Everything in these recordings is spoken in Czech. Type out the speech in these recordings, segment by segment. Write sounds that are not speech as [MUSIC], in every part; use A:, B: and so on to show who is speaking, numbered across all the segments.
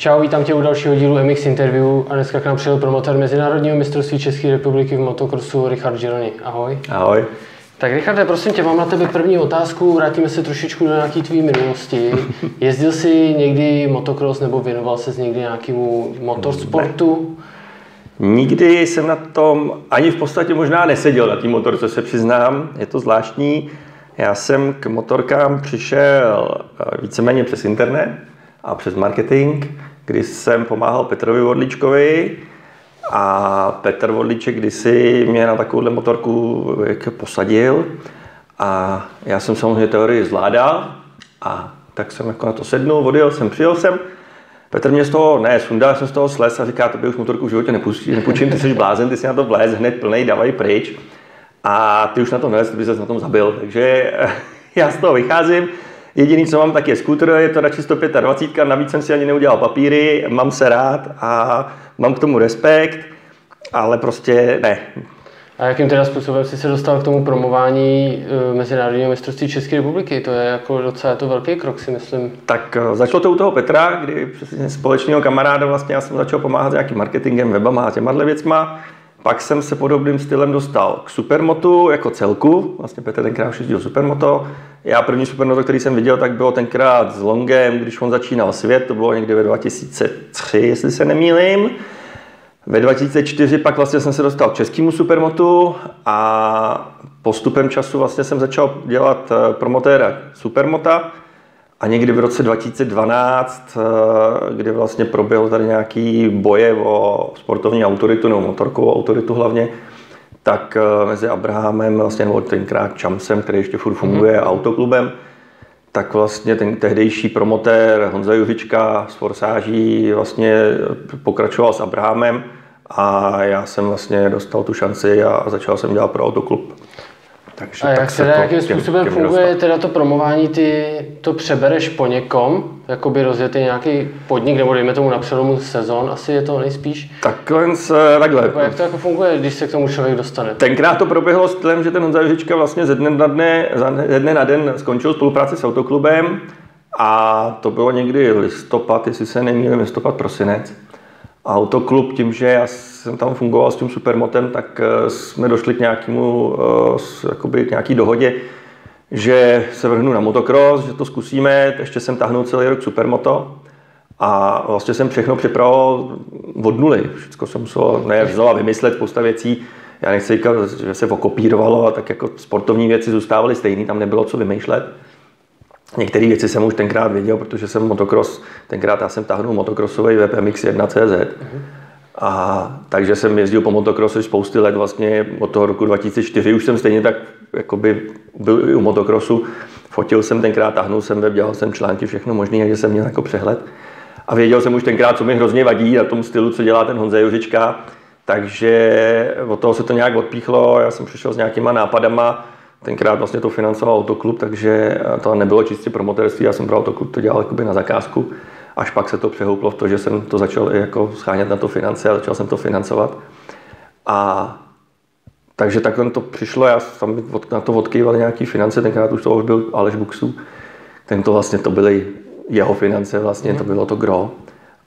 A: Čau, vítám tě u dalšího dílu MX Interview a dneska k nám přijel promotor Mezinárodního mistrovství České republiky v motokrosu Richard Gironi. Ahoj.
B: Ahoj.
A: Tak Richarde, prosím tě, mám na tebe první otázku, vrátíme se trošičku do nějaké tvý minulosti. [LAUGHS] Jezdil jsi někdy motocross nebo věnoval se někdy nějakému motorsportu?
B: Ne. Nikdy jsem na tom ani v podstatě možná neseděl na té motorce, se přiznám, je to zvláštní. Já jsem k motorkám přišel eh, víceméně přes internet a přes marketing, kdy jsem pomáhal Petrovi Vodličkovi a Petr Vodliček kdysi mě na takovouhle motorku posadil a já jsem samozřejmě teorii zvládal a tak jsem jako na to sednul, odjel jsem, přijel jsem. Petr mě z toho, ne, sundal jsem z toho sles a říká, to by už motorku v životě nepůjčím, ty jsi blázen, ty si na to vlez, hned plnej, dávaj pryč. A ty už na to nevez, ty bys se na tom zabil. Takže [LAUGHS] já z toho vycházím. Jediný, co mám, tak je skuter, je to radši 125, navíc jsem si ani neudělal papíry, mám se rád a mám k tomu respekt, ale prostě ne.
A: A jakým teda způsobem jsi se dostal k tomu promování eh, Mezinárodního mistrovství České republiky? To je jako docela to velký krok, si myslím.
B: Tak eh, začalo to u toho Petra, kdy přesně společného kamaráda vlastně já jsem začal pomáhat s nějakým marketingem, webama a těma věcma. Pak jsem se podobným stylem dostal k Supermotu jako celku. Vlastně Petr tenkrát už jezdil Supermoto. Já první Supermoto, který jsem viděl, tak bylo tenkrát s Longem, když on začínal svět. To bylo někdy ve 2003, jestli se nemýlím. Ve 2004 pak vlastně jsem se dostal k českému Supermotu a postupem času vlastně jsem začal dělat eh, promotéra Supermota. A někdy v roce 2012, eh, kdy vlastně proběhl tady nějaký boje o sportovní autoritu nebo motorkovou autoritu hlavně, tak eh, mezi Abrahamem, vlastně nebo tenkrát Čamsem, který ještě furt funguje, mm-hmm. autoklubem, tak vlastně ten tehdejší promotér Honza Juhička z Forsáží vlastně pokračoval s Abrahamem a já jsem vlastně dostal tu šanci a začal jsem dělat pro autoklub.
A: Takže a jak teda, jakým způsobem těm, funguje dostat. teda to promování, ty to přebereš po někom, jakoby rozjetý nějaký podnik, nebo dejme tomu na přelomu sezon, asi je to nejspíš?
B: Takhle, se, takhle. Nebo
A: jak to jako funguje, když se k tomu člověk dostane?
B: Tenkrát to proběhlo s tím, že ten Honza Ježička vlastně ze dne na, dne, ze dne na den skončil spolupráci s autoklubem a to bylo někdy listopad, jestli se nemýlím, listopad, prosinec. Autoklub tím, že já jsem tam fungoval s tím supermotem, tak eh, jsme došli k nějakému, eh, jakoby k nějaký dohodě, že se vrhnu na motocross, že to zkusíme, ještě jsem tahnul celý rok supermoto a vlastně jsem všechno připravoval od nuly. Všechno jsem musel ne znova vymyslet spousta věcí. Já nechci říkat, že se okopírovalo, tak jako sportovní věci zůstávaly stejné, tam nebylo co vymýšlet. Některé věci jsem už tenkrát věděl, protože jsem motocross, tenkrát já jsem tahnul motocrossový web MX1.cz. Uh-huh. A takže jsem jezdil po motocrossu spousty let, vlastně od toho roku 2004 už jsem stejně tak jakoby byl i u motocrossu. Fotil jsem tenkrát, tahnul jsem web, dělal jsem články, všechno možné, takže jsem měl jako přehled. A věděl jsem už tenkrát, co mi hrozně vadí na tom stylu, co dělá ten Honza Jožička. Takže od toho se to nějak odpíchlo, já jsem přišel s nějakýma nápadama, Tenkrát vlastně to financoval autoklub, takže to nebylo čistě promotérství, já jsem pro autoklub to dělal jakoby na zakázku. Až pak se to přehouplo v to, že jsem to začal i jako schánět na to finance a začal jsem to financovat. A takže takhle to přišlo, já jsem na to odkýval nějaký finance, tenkrát už to už byl Aleš Buxu. Ten to vlastně, to byly jeho finance, vlastně to bylo to gro.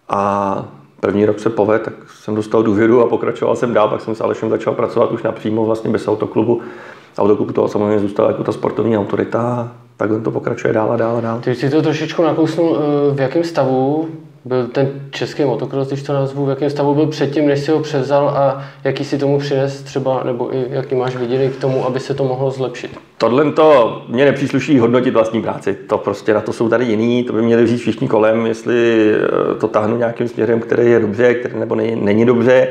B: A první rok se povedl, tak jsem dostal důvěru a pokračoval jsem dál, pak jsem s Alešem začal pracovat už napřímo vlastně bez autoklubu autoklub toho samozřejmě zůstal jako ta sportovní autorita a takhle to pokračuje dál a dál a dál.
A: Ty si to trošičku nakousnul, eh, v jakém stavu byl ten český motocross, když to nazvu, v jakém stavu byl předtím, než si ho převzal a jaký si tomu přines třeba, nebo i jaký máš vidění k tomu, aby se to mohlo zlepšit?
B: Tohle to mě nepřísluší hodnotit vlastní práci. To prostě na to jsou tady jiný, to by měli vzít všichni kolem, jestli eh, to táhnu nějakým směrem, který je dobře, který nebo není dobře,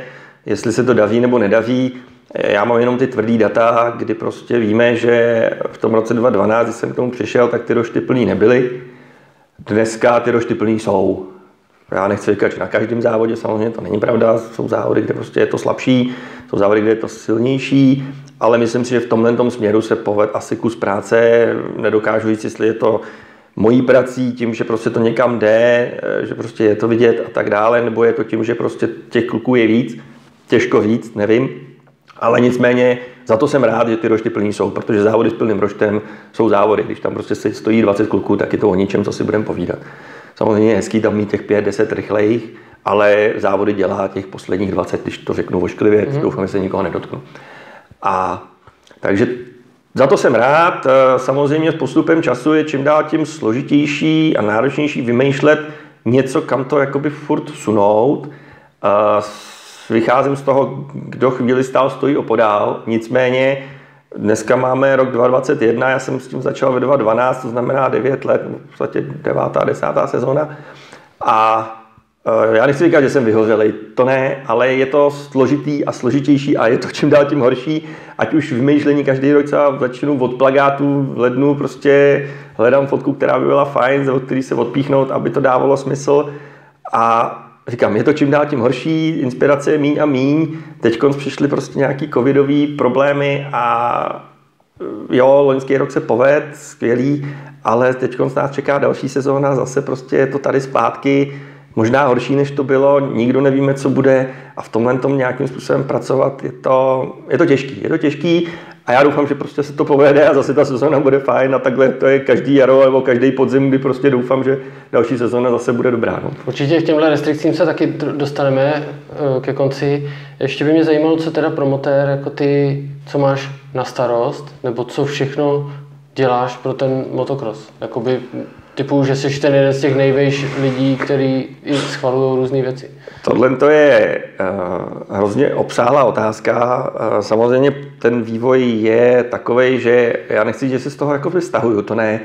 B: jestli se to daví nebo nedaví. Já mám jenom ty tvrdý data, kdy prostě víme, že v tom roce 2012, když jsem k tomu přišel, tak ty rošty plný nebyly. Dneska ty rošty plný jsou. Já nechci říkat, že na každém závodě samozřejmě to není pravda, jsou závody, kde prostě je to slabší, jsou závody, kde je to silnější, ale myslím si, že v tomhle tom směru se poved asi kus práce, nedokážu říct, jestli je to mojí prací, tím, že prostě to někam jde, že prostě je to vidět a tak dále, nebo je to tím, že prostě těch kluků je víc, těžko říct, nevím. Ale nicméně za to jsem rád, že ty rošty plný jsou, protože závody s plným roštem jsou závody. Když tam prostě stojí 20 kluků, tak je to o ničem, co si budeme povídat. Samozřejmě je hezký tam mít těch 5-10 rychlejch, ale závody dělá těch posledních 20, když to řeknu ošklivě, mm-hmm. doufám, že se nikoho nedotknu. A takže za to jsem rád. Samozřejmě s postupem času je čím dál tím složitější a náročnější vymýšlet něco, kam to jakoby furt sunout. Vycházím z toho, kdo chvíli stál, stojí opodál. Nicméně dneska máme rok 2021, já jsem s tím začal ve 2012, to znamená 9 let, v podstatě 9. 10. sezóna. A Eh, já nechci říkat, že jsem vyhořelý, to ne, ale je to složitý a složitější a je to čím dál tím horší. Ať už vymýšlení každý rok třeba začnu od plagátu v lednu, prostě hledám fotku, která by byla fajn, od který se odpíchnout, aby to dávalo smysl. A říkám, je to čím dál tím horší, inspirace je míň a míň. Teď přišly prostě nějaký covidové problémy a eh, jo, loňský rok se poved, skvělý, ale teď nás čeká další sezóna, zase prostě je to tady zpátky možná horší, než to bylo, nikdo nevíme, co bude a v tomhle tom nějakým způsobem pracovat, je to, je to těžký. Je to těžký a já doufám, že prostě se to povede a zase ta sezóna bude fajn a takhle to je každý jaro nebo každý podzim, kdy prostě doufám, že další sezóna zase bude dobrá. No.
A: Určitě k těmhle restrikcím se taky dostaneme eh, ke konci. Ještě by mě zajímalo, co teda promotér, jako ty, co máš na starost, nebo co všechno děláš pro ten motocross. Jakoby typu, že jsi ten jeden z těch největších lidí, který schvalují různé věci?
B: Tohle to je uh, hrozně obsáhlá otázka. Uh, samozřejmě ten vývoj je takový, že já nechci, že se z toho jako vystahuju, to ne.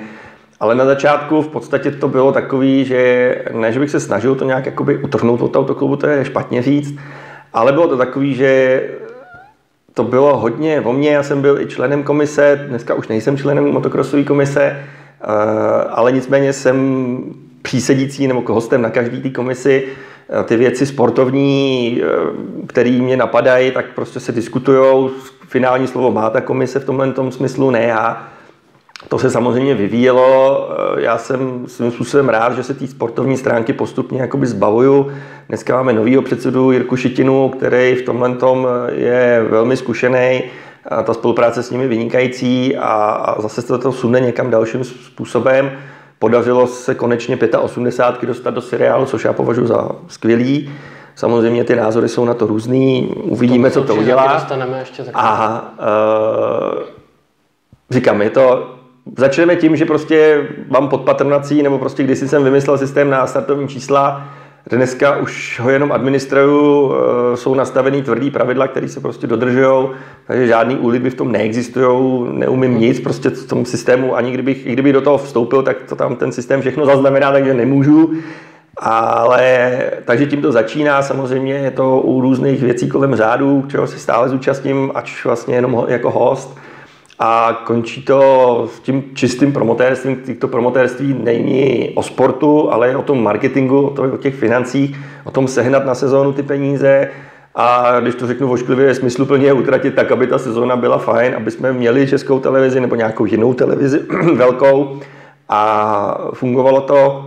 B: Ale na začátku v podstatě to bylo takový, že ne, že bych se snažil to nějak jakoby utrhnout od autoklubu, to je špatně říct, ale bylo to takový, že to bylo hodně o mně, já jsem byl i členem komise, dneska už nejsem členem motokrosové komise, ale nicméně jsem přísedící nebo hostem na každý té komisi. Eh, ty věci sportovní, eh, které mě napadají, tak prostě se diskutují. Finální slovo má ta komise v tomhle tom smyslu, ne já. To se samozřejmě vyvíjelo. Já jsem svým způsobem rád, že se té sportovní stránky postupně jakoby zbavuju. Dneska máme novýho předsedu Jirku Šitinu, který v tomhle tom je velmi zkušený ta spolupráce s nimi vynikající a, zase se to sune někam dalším způsobem. Podařilo se konečně 85 dostat do seriálu, což já považuji za skvělý. Samozřejmě ty názory jsou na to různý, uvidíme, to co to udělá.
A: Dostaneme ještě
B: Aha, uh, říkám, je to, začneme tím, že prostě mám pod patronací, nebo prostě když jsem vymyslel systém na startovní čísla, Dneska už ho jenom administrují, eh, jsou nastavený tvrdý pravidla, které se prostě dodržují, takže žádný úlitby v tom neexistují, neumím nic prostě v tom systému, ani kdybych, i kdybych do toho vstoupil, tak to tam ten systém všechno zaznamená, takže nemůžu. Ale takže tím to začíná, samozřejmě je to u různých věcí kolem řádu, čeho se stále zúčastním, ač vlastně jenom jako host a končí to s tím čistým promotérstvím. To promotérství není o sportu, ale je o tom marketingu, o těch financích, o tom sehnat na sezónu ty peníze a když to řeknu ošklivě, smysluplně utratit tak, aby ta sezóna byla fajn, aby jsme měli českou televizi nebo nějakou jinou televizi [CLEARS THROAT] velkou a fungovalo to.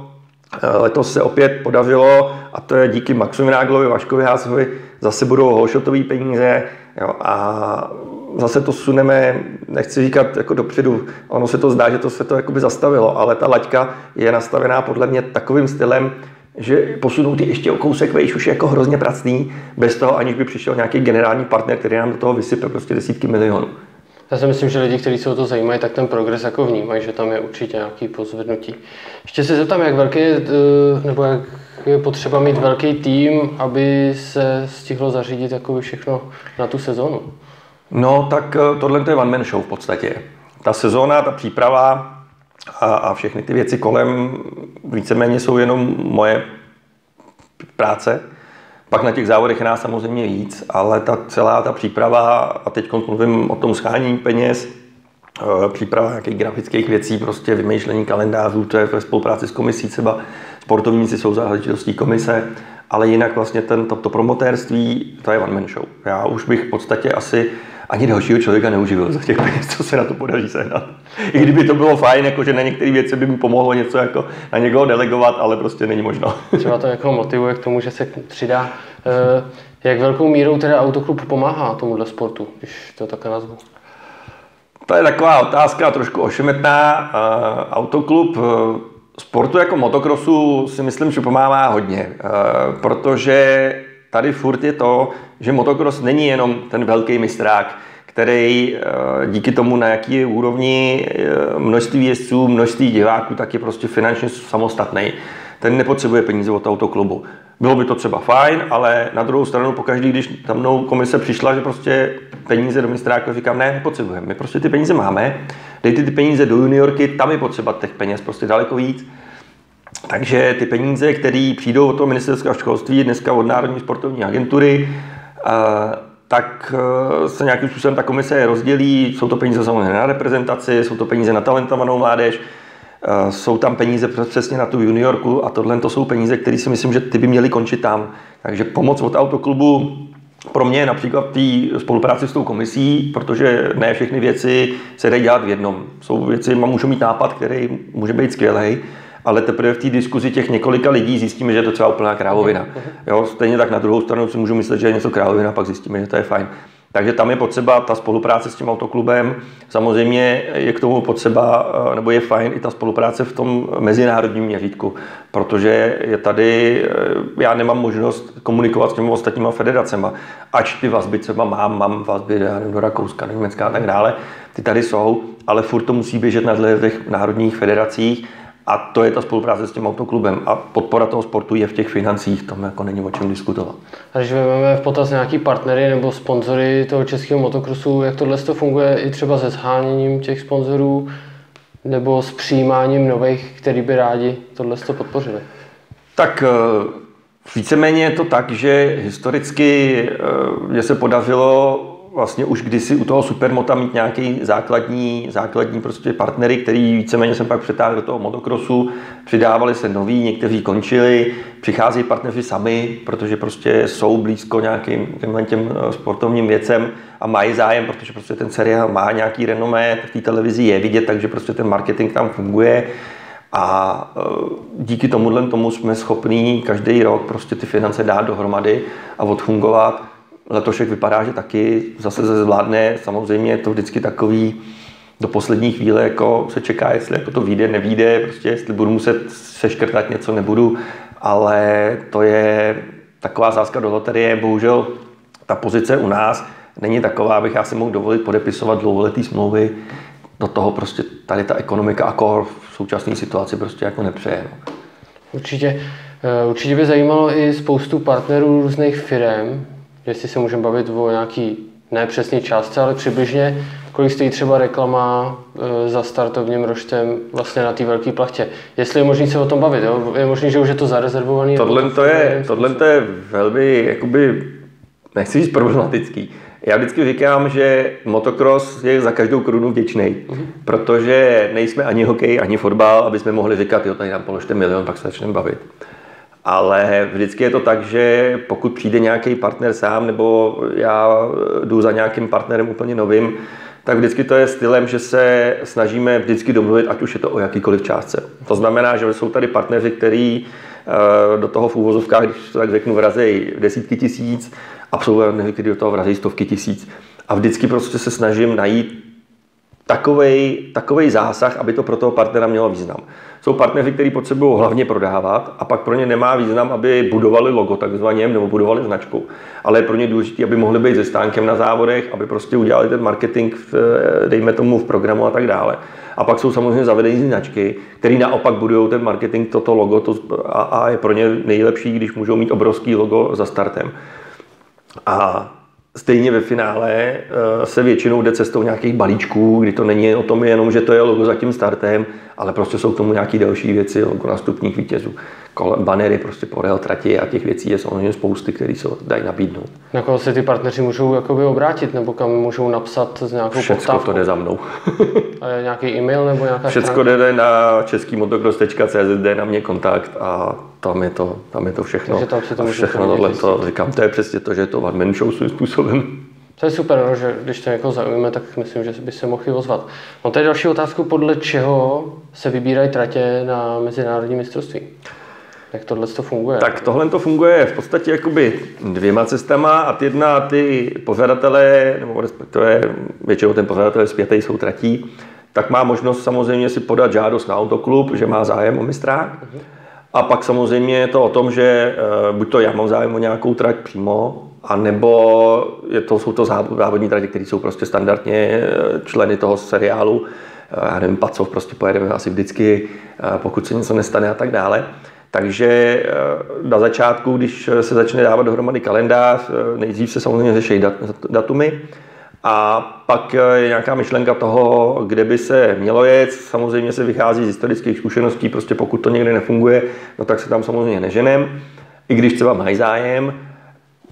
B: Letos se opět podařilo a to je díky Maxu Vináglovi, Vaškovi Hásovi, zase budou holšotové peníze jo, a zase to suneme, nechci říkat jako dopředu, ono se to zdá, že to se to jakoby zastavilo, ale ta laťka je nastavená podle mě takovým stylem, že posunou ty ještě o kousek vejš už je jako hrozně pracný, bez toho, aniž by přišel nějaký generální partner, který nám do toho vysype prostě desítky milionů.
A: Já si myslím, že lidi, kteří se o to zajímají, tak ten progres jako vnímají, že tam je určitě nějaký pozvednutí. Ještě se zeptám, jak velký, eh, nebo jak je potřeba mít velký tým, aby se stihlo zařídit jako všechno na tu sezonu?
B: No, tak eh, tohle je one man show v podstatě. Ta sezóna, ta příprava a, a všechny ty věci kolem víceméně jsou jenom moje práce. Pak na těch závodech je nás samozřejmě víc, ale ta celá ta příprava, a teď mluvím o tom schání peněz, eh, příprava nějakých grafických věcí, prostě vymýšlení kalendářů, to je ve spolupráci s komisí, třeba sportovníci jsou záležitostí komise, ale jinak vlastně ten, to, to promotérství, to je one man show. Já už bych v podstatě asi ani dalšího člověka neuživil za těch peněz, co se na to podaří sehnat. I kdyby to bylo fajn, jako že na některé věci by mi pomohlo něco jako na někoho delegovat, ale prostě není možno. [LAUGHS]
A: Třeba to jako motivuje k tomu, že se přidá. Eh, jak velkou mírou teda autoklub pomáhá tomuhle sportu, když to takhle nazvu?
B: To je taková otázka trošku ošemetná. Eh, autoklub eh, Sportu jako motokrosu si myslím, že pomáhá hodně, protože tady furt je to, že motokros není jenom ten velký mistrák, který eh, díky tomu, na jaký je úrovni eh, množství jezdců, množství diváků, tak je prostě finančně samostatný. Ten nepotřebuje peníze od autoklubu. Bylo by to třeba fajn, ale na druhou stranu pokaždý, když tam mnou komise přišla, že prostě peníze do mistráku, říkám, ne, nepotřebujeme. My prostě ty peníze máme, dejte ty peníze do juniorky, tam je potřeba těch peněz prostě daleko víc. Takže ty peníze, které přijdou od toho ministerského školství, dneska od Národní sportovní agentury, tak e, se nějakým způsobem ta komise rozdělí. Jsou to peníze samozřejmě na reprezentaci, jsou to peníze na talentovanou mládež, e, jsou tam peníze přesně na tu juniorku a tohle to jsou peníze, které si myslím, že ty by měly končit tam. Takže pomoc od autoklubu pro mě je například té spolupráci s tou komisí, protože ne všechny věci se dají dělat v jednom. Jsou věci, můžu mít nápad, který může být skvělý, ale teprve v té diskuzi těch několika lidí zjistíme, že je to třeba úplná krávovina. Jo, stejně tak na druhou stranu si můžu myslet, že je něco krávovina, pak zjistíme, že to je fajn. Takže tam je potřeba ta spolupráce s tím autoklubem. Samozřejmě je k tomu potřeba, eh, nebo je fajn i ta spolupráce v tom mezinárodním měřítku, protože je tady, eh, já nemám možnost komunikovat s těmi ostatníma federacemi. Ač ty vazby třeba mám, mám vazby nevím, do Rakouska, do Německa a tak dále, ty tady jsou, ale furt to musí běžet na těch národních federacích a to je ta spolupráce s tím autoklubem. A podpora toho sportu je v těch financích, tam jako není o čem diskutovat.
A: A když vezmeme v potaz nějaký partnery nebo sponzory toho českého motokrosu, jak tohle to funguje i třeba se zháněním těch sponzorů nebo s přijímáním nových, který by rádi tohle to podpořili?
B: Tak eh, víceméně je to tak, že historicky mě eh, se podařilo vlastně už kdysi u toho supermota mít nějaký základní, základní prostě partnery, který víceméně jsem pak přetáhl do toho motokrosu, přidávali se noví, někteří končili, přicházejí partneři sami, protože prostě jsou blízko nějakým těm, těm eh, sportovním věcem a mají zájem, protože prostě ten seriál má nějaký renomé, v té televizi je vidět, takže prostě ten marketing tam funguje. A eh, díky tomuhle tomu jsme schopní každý rok prostě ty finance dát dohromady a odfungovat Letošek vypadá, že taky zase se zvládne. Samozřejmě je to vždycky takový do poslední chvíle jako se čeká, jestli jako to vyjde, nevíde, prostě jestli budu muset seškrtat něco, nebudu, ale to je taková záska do loterie. Bohužel ta pozice u nás není taková, abych já si mohl dovolit podepisovat dlouholetý smlouvy. Do toho prostě tady ta ekonomika jako v současné situaci prostě jako nepřeje. No.
A: Určitě, eh, určitě by zajímalo i spoustu partnerů různých firm, jestli se můžeme bavit o nějaký ne přesně částce, ale přibližně, kolik stojí třeba reklama e, za startovním roštem vlastně na té velké plachtě. Jestli je možné se o tom bavit, jo? je možné, že už je to zarezervované.
B: Tohle to je, tohle to je velmi, jakoby, nechci říct problematický. Já vždycky říkám, že motocross je za každou korunu vděčný, mm-hmm. protože nejsme ani hokej, ani fotbal, aby jsme mohli říkat, jo, tady nám položte milion, pak se začneme bavit ale vždycky je to tak, že pokud přijde nějaký partner sám, nebo já jdu za nějakým partnerem úplně novým, tak vždycky to je stylem, že se snažíme vždycky domluvit, ať už je to o jakýkoliv částce. To znamená, že jsou tady partneři, kteří eh, do toho v úvozovkách, když to tak řeknu, vrazejí desítky tisíc a jsou kteří do toho vrazejí stovky tisíc. A vždycky prostě se snažím najít takový zásah, aby to pro toho partnera mělo význam. Jsou partneři, kteří potřebují hlavně prodávat a pak pro ně nemá význam, aby budovali logo takzvaně nebo budovali značku. Ale je pro ně důležité, aby mohli být se stánkem na závodech, aby prostě udělali ten marketing, v, dejme tomu, v programu a tak dále. A pak jsou samozřejmě zavedení značky, které naopak budují ten marketing, toto logo to, a, a je pro ně nejlepší, když můžou mít obrovský logo za startem. A Stejně ve finále eh, se většinou jde cestou nějakých balíčků, kdy to není o tom jenom, že to je logo za tím startem, ale prostě jsou k tomu nějaké další věci, logo nastupních vítězů, banery prostě po real trati a těch věcí je samozřejmě spousty, které se dají nabídnout.
A: Na koho se ty partneři můžou jakoby obrátit, nebo kam můžou napsat s nějakou
B: Všecko poptávkou? to jde za mnou.
A: a je nějaký e-mail nebo nějaká
B: Všecko jde na českýmotocross.cz, jde na mě kontakt a tam je to, tam je to všechno.
A: Takže tam
B: si
A: to
B: všechno tohle to, říkám, to je přesně to, že je to one show svým způsobem.
A: To je super, no, že když to jako zaujíme, tak myslím, že by se mohli ozvat. No tady další otázku, podle čeho se vybírají tratě na mezinárodní mistrovství? Jak tohle to funguje?
B: Tak tohle to funguje v podstatě jakoby dvěma cestama a ty jedna ty pořadatelé, nebo respektive většinou ten pořadatel zpětej jsou tratí, tak má možnost samozřejmě si podat žádost na autoklub, že má zájem o mistrák. A pak samozřejmě je to o tom, že eh, buď to já mám zájem o nějakou trať přímo, a nebo je to, jsou to závodní tratě, které jsou prostě standardně eh, členy toho seriálu. Eh, já nevím, Pacov prostě pojedeme asi vždycky, pokud se něco nestane a tak dále. Takže na začátku, když se začne dávat dohromady kalendář, nejdřív se samozřejmě řeší datumy, a pak je nějaká myšlenka toho, kde by se mělo jet. Samozřejmě se vychází z historických zkušeností, prostě pokud to někde nefunguje, no tak se tam samozřejmě neženem. I když třeba mají zájem,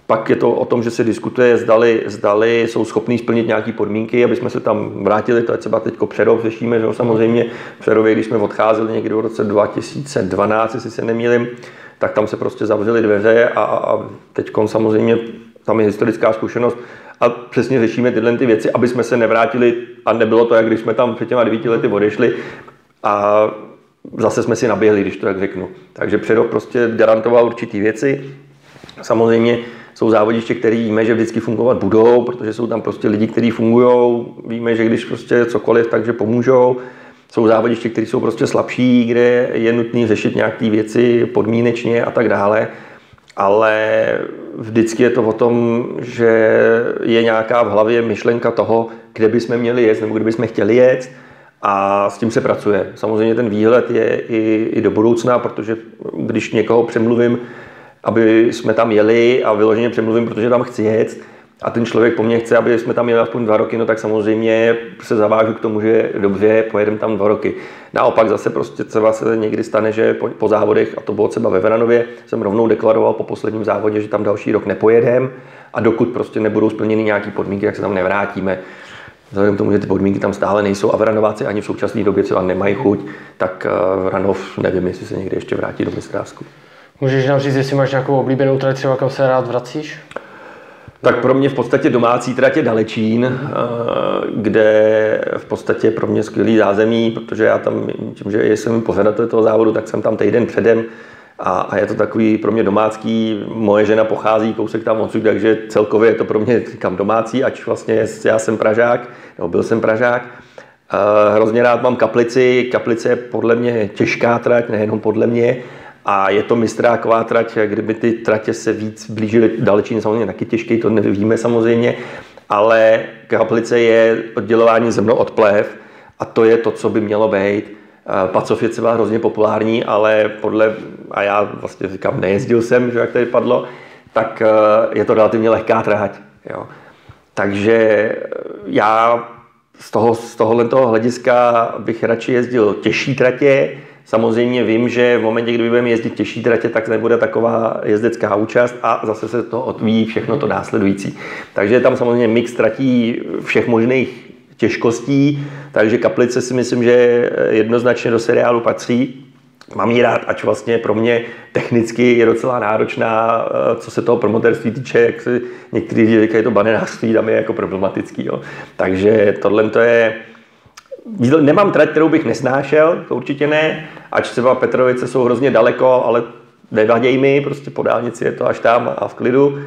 B: pak je to o tom, že se diskutuje, zdali, zdali jsou schopní splnit nějaké podmínky, aby jsme se tam vrátili. To je třeba teď Přerov řešíme, že jo, samozřejmě Přerově, když jsme odcházeli někdy v roce 2012, jestli se nemýlim, tak tam se prostě zavřely dveře a, a teď samozřejmě tam je historická zkušenost a přesně řešíme tyhle ty věci, aby jsme se nevrátili a nebylo to, jak když jsme tam před těma devíti lety odešli a zase jsme si naběhli, když to tak řeknu. Takže Přerov prostě garantoval určitý věci. Samozřejmě jsou závodiště, které víme, že vždycky fungovat budou, protože jsou tam prostě lidi, kteří fungují. Víme, že když prostě cokoliv, takže pomůžou. Jsou závodiště, které jsou prostě slabší, kde je nutné řešit nějaké věci podmínečně a tak dále ale vždycky je to o tom, že je nějaká v hlavě myšlenka toho, kde bychom měli jet nebo kde bychom chtěli jet a s tím se pracuje. Samozřejmě ten výhled je i, i do budoucna, protože když někoho přemluvím, aby jsme tam jeli a vyloženě přemluvím, protože tam chci jet, a ten člověk po mně chce, aby jsme tam jeli aspoň dva roky, no tak samozřejmě se zavážu k tomu, že dobře, pojedeme tam dva roky. Naopak zase prostě třeba se někdy stane, že po, po závodech, a to bylo třeba ve Veranově, jsem rovnou deklaroval po posledním závodě, že tam další rok nepojedem a dokud prostě nebudou splněny nějaké podmínky, tak se tam nevrátíme. Vzhledem k tomu, že ty podmínky tam stále nejsou a Veranováci ani v současné době třeba nemají chuť, tak eh, Veranov nevím, jestli se někdy ještě vrátí do mistrávsku.
A: Můžeš nám říct, jestli máš nějakou oblíbenou trať, třeba kam se rád vracíš?
B: Tak pro mě v podstatě domácí trať je Dalečín, eh, kde v podstatě pro mě skvělý zázemí, protože já tam, tím, že jsem pořadatel toho závodu, tak jsem tam týden předem a, a je to takový pro mě domácký. Moje žena pochází kousek tam odsud, takže celkově je to pro mě kam domácí, ať vlastně já jsem Pražák, nebo byl jsem Pražák. Uh, hrozně rád mám kaplici. Kaplice je podle mě těžká trať, nejenom podle mě, a je to mistráková trať, kdyby ty tratě se víc blížily dalečín, samozřejmě taky těžký, to nevíme samozřejmě, ale kaplice je oddělování zemno od plev a to je to, co by mělo být. Pacov je třeba hrozně populární, ale podle, a já vlastně říkám, nejezdil jsem, že jak tady padlo, tak eh, je to relativně lehká trať. Jo. Takže já z, toho, z tohohle hlediska bych radši jezdil těžší tratě, Samozřejmě vím, že v momentě, kdy budeme jezdit těžší tratě, tak nebude taková jezdecká účast a zase se to odvíjí všechno to následující. Takže je tam samozřejmě mix tratí všech možných těžkostí, takže Kaplice si myslím, že jednoznačně do seriálu patří. Mám ji rád, ač vlastně pro mě technicky je docela náročná, co se toho promoterství týče, jak si někteří říkají, to banenářství tam je jako problematický. Jo. Takže tohle to je, nemám trať, kterou bych nesnášel, to určitě ne, ač třeba Petrovice jsou hrozně daleko, ale nevaděj mi, prostě po dálnici je to až tam a v klidu,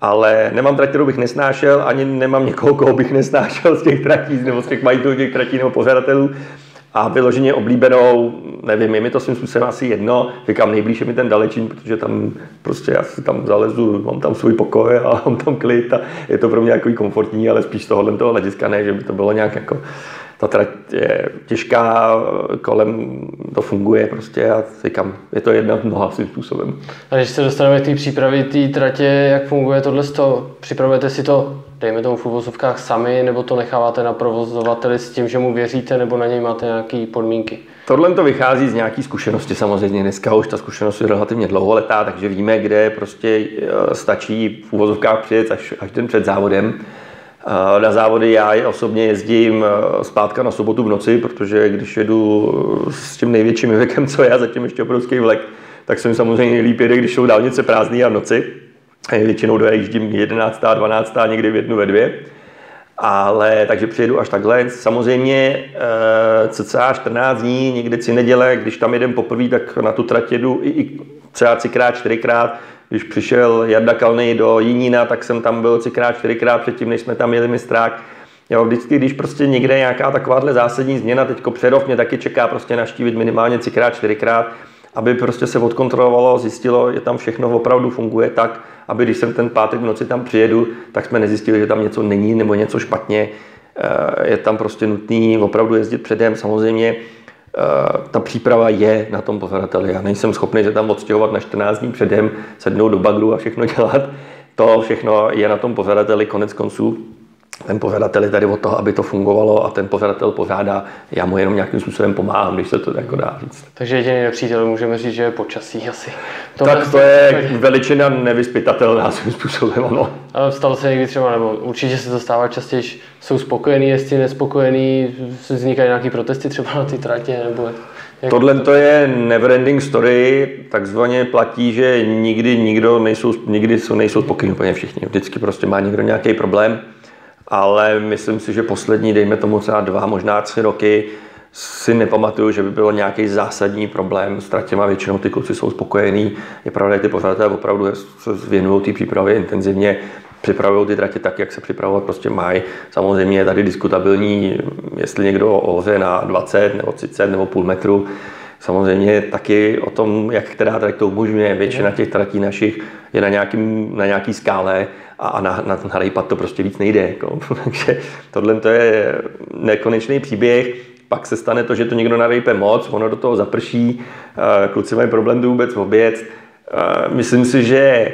B: ale nemám trať, kterou bych nesnášel, ani nemám někoho, koho bych nesnášel z těch tratí, nebo z těch majitelů těch tratí nebo pořadatelů. A vyloženě oblíbenou, nevím, je mi to svým způsobem asi jedno, říkám nejblíž je mi ten dalečín, protože tam prostě já si tam zalezu, mám tam svůj pokoj a [LAUGHS] mám tam klid a je to pro mě jako komfortní, ale spíš z tohohle toho hlediska ne, že by to bylo nějak jako ta trať je těžká, kolem to funguje prostě a říkám, je to jedna mnoha svým způsobem.
A: A když se dostaneme k té přípravě té tratě, jak funguje tohle? Připravujete si to, dejme tomu v uvozovkách sami, nebo to necháváte na provozovateli s tím, že mu věříte, nebo na něj máte nějaké podmínky?
B: Tohle to vychází z nějaké zkušenosti samozřejmě. Dneska už ta zkušenost je relativně dlouholetá, takže víme, kde prostě eh, stačí v uvozovkách přijet až, až den před závodem na závody já osobně jezdím eh, zpátka na sobotu v noci, protože když jedu eh, s tím největším věkem, co já, zatím ještě obrovský vlek, tak jsem samozřejmě nejlíp jede, když jsou dálnice prázdné a v noci. Většinou dojíždím 11. 12. někdy v jednu ve dvě. Ale takže přijedu až takhle. Samozřejmě e, cca 14 dní, někdy si neděle, když tam jedem poprvé, tak na tu trať jedu i, i třeba třikrát, čtyřikrát, když přišel Jarda Kalnej do Jinína, tak jsem tam byl třikrát, čtyřikrát předtím, než jsme tam jeli mistrák. Jo, vždycky, když prostě někde je nějaká takováhle zásadní změna, teďko Přerov mě taky čeká prostě naštívit minimálně třikrát, čtyřikrát, aby prostě se odkontrolovalo, zjistilo, že tam všechno opravdu funguje tak, aby když jsem ten pátek v noci tam přijedu, tak jsme nezjistili, že tam něco není nebo něco špatně. Eh, je tam prostě nutný opravdu jezdit předem. Samozřejmě ta příprava je na tom pořadateli. Já nejsem schopný se tam odstěhovat na 14 dní předem, sednout do bagru a všechno dělat. To všechno je na tom pořadateli konec konců ten pořadatel je tady o to, aby to fungovalo a ten pořadatel pořádá, já mu jenom nějakým způsobem pomáhám, když se to jako dá říct.
A: Takže jediný nepřítel můžeme říct, že je počasí asi.
B: To tak to je veličina nevyspytatelná svým způsobem, ano.
A: Ale stalo se někdy třeba, nebo určitě se to stává častěji, jsou spokojení, jestli nespokojení, vznikají nějaké protesty třeba na ty tratě, nebo
B: jak Tohle to je neverending story, takzvaně platí, že nikdy nikdo nejsou, nikdy jsou, nejsou spokojení úplně všichni. Vždycky prostě má někdo nějaký problém ale myslím si, že poslední, dejme tomu třeba dva, možná tři roky, si nepamatuju, že by byl nějaký zásadní problém s tratěma, většinou ty kluci jsou spokojení. Je pravda, že ty pořadatelé opravdu se věnují té přípravě intenzivně, připravují ty tratě tak, jak se připravovat prostě mají. Samozřejmě je tady diskutabilní, jestli někdo oře na 20 nebo 30 nebo půl metru. Samozřejmě taky o tom, jak která trať to umožňuje. Většina těch tratí našich je na, nějakým, na nějaký skále a na, na, na rejpat to prostě víc nejde. Jako. [LAUGHS] Takže tohle to je nekonečný příběh. Pak se stane to, že to někdo narejpe moc, ono do toho zaprší, kluci mají problém to vůbec oběc. Myslím si, že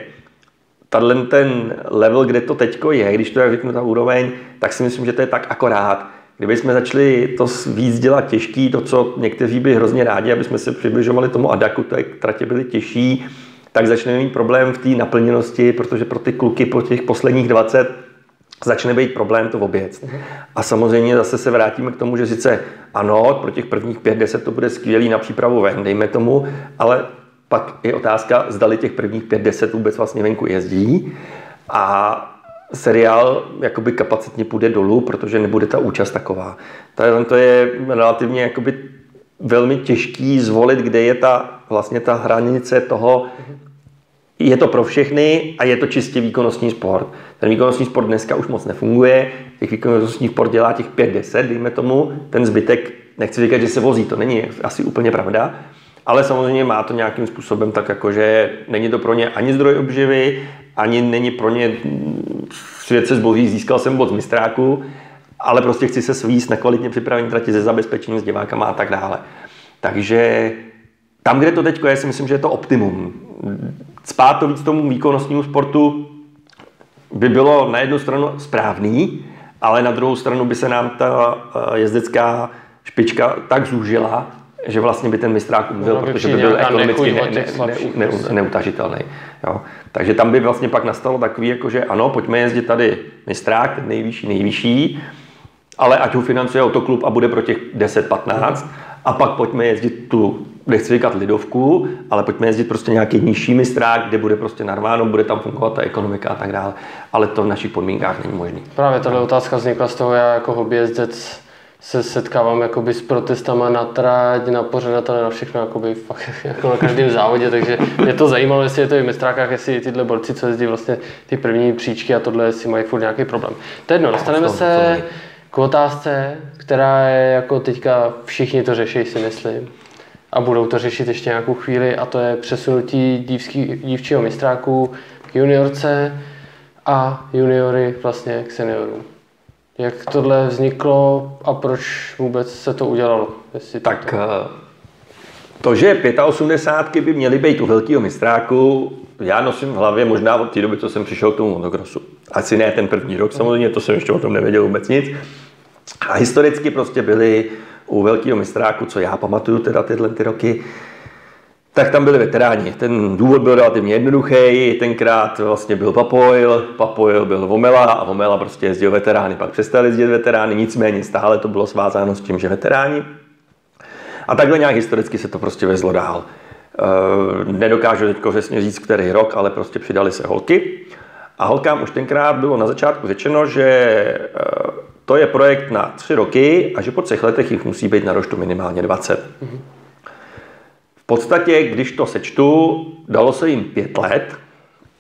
B: tato ten level, kde to teďko je, když to jak řeknu ta úroveň, tak si myslím, že to je tak akorát. Kdyby jsme začali to víc dělat těžký, to, co někteří by hrozně rádi, aby jsme se přibližovali tomu Adaku, to tratě byly těžší, tak začneme mít problém v té naplněnosti, protože pro ty kluky po těch posledních 20 začne být problém to oběc. A samozřejmě zase se vrátíme k tomu, že sice ano, pro těch prvních 5-10 to bude skvělý na přípravu ven, dejme tomu, ale pak je otázka, zdali těch prvních 5-10 vůbec vlastně venku jezdí. A seriál jakoby kapacitně půjde dolů, protože nebude ta účast taková. To je relativně jakoby velmi těžký zvolit, kde je ta vlastně ta hranice toho, je to pro všechny a je to čistě výkonnostní sport. Ten výkonnostní sport dneska už moc nefunguje, těch výkonnostních sport dělá těch 5-10, dejme tomu, ten zbytek, nechci říkat, že se vozí, to není asi úplně pravda, ale samozřejmě má to nějakým způsobem tak jako, že není to pro ně ani zdroj obživy, ani není pro ně svět se zboží, získal jsem bod z mistráku, ale prostě chci se svíst na kvalitně připravený trati se zabezpečením s divákama a tak dále. Takže tam, kde to teď je, si myslím, že je to optimum. Spát to víc tomu výkonnostnímu sportu by bylo na jednu stranu správný, ale na druhou stranu by se nám ta eh, jezdecká špička tak zúžila, že vlastně by ten mistrák umřel, no, protože by byl ekonomicky ne, ne, ne, ne, neutažitelný. Jo. Takže tam by vlastně pak nastalo takový, jako že ano, pojďme jezdit tady mistrák, ten nejvyšší, nejvyšší, ale ať ho financuje autoklub a bude pro těch 10-15, a pak pojďme jezdit tu, nechci říkat lidovku, ale pojďme jezdit prostě nějaký nižší mistrák, kde bude prostě narváno, bude tam fungovat ta ekonomika a tak dále. Ale to v našich podmínkách není možné.
A: Právě tahle otázka vznikla z toho, já jako hobbyjezdec se setkávám jakoby s protestama na trať, na pořadatele, na všechno, jakoby fakt, [LAUGHS] jako na každém závodě, takže mě to zajímalo, jestli je to i v mistrákách, jestli tyhle borci, co jezdí vlastně ty první příčky a tohle, jestli mají furt nějaký problém. To jedno, dostaneme se k otázce, která je jako teďka všichni to řeší, si myslím. A budou to řešit ještě nějakou chvíli a to je přesunutí dívský, dívčího mistráku k juniorce a juniory vlastně k seniorům. Jak tohle vzniklo a proč vůbec se to udělalo?
B: Jestli tak to... Eh, to, že 85 by měly být u velkého mistráku, já nosím v hlavě možná od té doby, co jsem přišel k tomu motokrosu. Asi ne ten první rok, samozřejmě, to jsem ještě o tom nevěděl vůbec nic. A historicky prostě byli u velkého mistráku, co já pamatuju teda tyhle ty roky, tak tam byli veteráni. Ten důvod byl relativně jednoduchý, tenkrát vlastně byl Papoil, Papoil byl Vomela a Vomela prostě jezdil veterány. Pak přestali jezdit veterány, nicméně stále to bylo svázáno s tím, že veteráni. A takhle nějak historicky se to prostě vezlo dál. E, nedokážu teď přesně říct, který rok, ale prostě přidali se holky. A holkám už tenkrát bylo na začátku řečeno, že e, to je projekt na tři roky a že po třech letech jich musí být na roštu minimálně 20. Mm-hmm. V podstatě, když to sečtu, dalo se jim pět let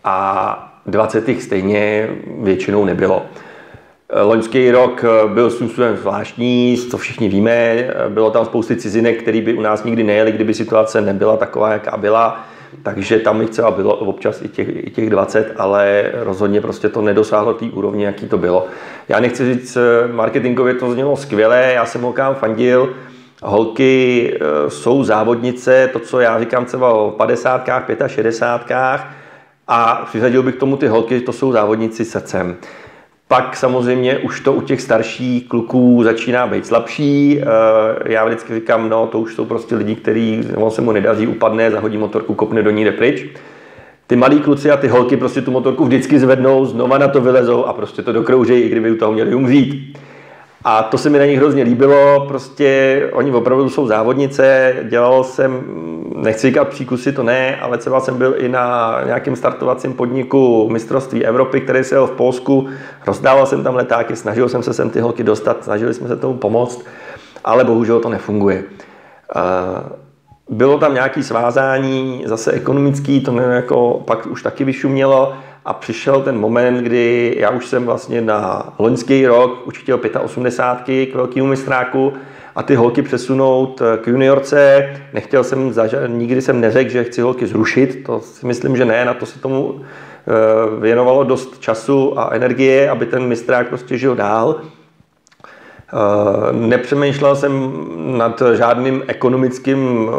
B: a 20 jich stejně většinou nebylo. Loňský rok byl způsobem zvláštní, to všichni víme. Bylo tam spousty cizinek, který by u nás nikdy nejeli, kdyby situace nebyla taková, jaká byla. Takže tam jich třeba bylo občas i těch, i těch 20, ale rozhodně prostě to nedosáhlo té úrovně, jaký to bylo. Já nechci říct, marketingově to znělo skvěle, já jsem holkám fandil, holky e, jsou závodnice, to, co já říkám třeba o 50, 65 a přiřadil bych k tomu ty holky, to jsou závodníci srdcem. Pak samozřejmě už to u těch starších kluků začíná být slabší. Eh, já vždycky říkám, no to už jsou prostě lidi, kteří on se mu nedaří, upadne, zahodí motorku, kopne do ní, jde pryč. Ty malí kluci a ty holky prostě tu motorku vždycky zvednou, znova na to vylezou a prostě to dokroužejí, i kdyby u toho měli umřít. A to se mi na nich hrozně líbilo, prostě oni opravdu jsou závodnice, dělal jsem, nechci říkat příkusy, to ne, ale třeba jsem byl i na nějakém startovacím podniku mistrovství Evropy, který se jel v Polsku, rozdával jsem tam letáky, snažil jsem se sem ty holky dostat, snažili jsme se tomu pomoct, ale bohužel to nefunguje. Bylo tam nějaké svázání, zase ekonomický, to jako pak už taky vyšumělo, a přišel ten moment, kdy já už jsem vlastně na loňský rok už chtěl 85 k velkému mistráku a ty holky přesunout k juniorce. Nechtěl jsem, nikdy jsem neřekl, že chci holky zrušit, to si myslím, že ne, na to se tomu eh, věnovalo dost času a energie, aby ten mistrák prostě žil dál. Eh, nepřemýšlel jsem nad žádným ekonomickým eh,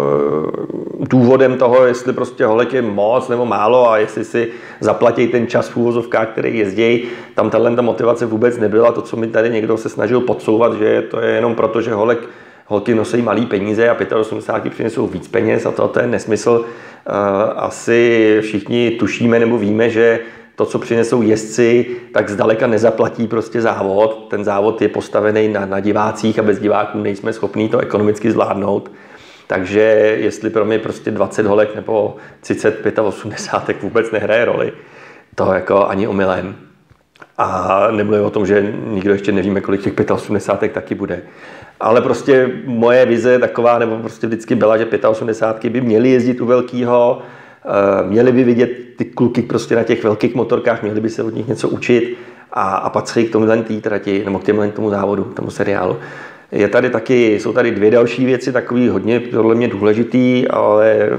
B: důvodem toho, jestli prostě holek je moc nebo málo a jestli si zaplatí ten čas v úvozovkách, který jezdí. Tam tahle ta motivace vůbec nebyla. To, co mi tady někdo se snažil podsouvat, že to je jenom proto, že holek holky nosí malý peníze a 85 přinesou víc peněz a to, to je nesmysl. Eh, asi všichni tušíme nebo víme, že to, co přinesou jezdci, tak zdaleka nezaplatí prostě závod. Ten závod je postavený na, na divácích a bez diváků nejsme schopní to ekonomicky zvládnout. Takže jestli pro mě prostě 20 holek nebo 35 a 80 tak vůbec nehraje roli, to jako ani omylem. A nemluvím o tom, že nikdo ještě nevíme, kolik těch 85 taky bude. Ale prostě moje vize je taková, nebo prostě vždycky byla, že 85 by měly jezdit u velkého, měli by vidět ty kluky prostě na těch velkých motorkách, měli by se od nich něco učit a, a patří k tomu té trati, nebo k těmhle tomu závodu, k tomu seriálu. Je tady taky, jsou tady dvě další věci, takový hodně podle mě důležitý, ale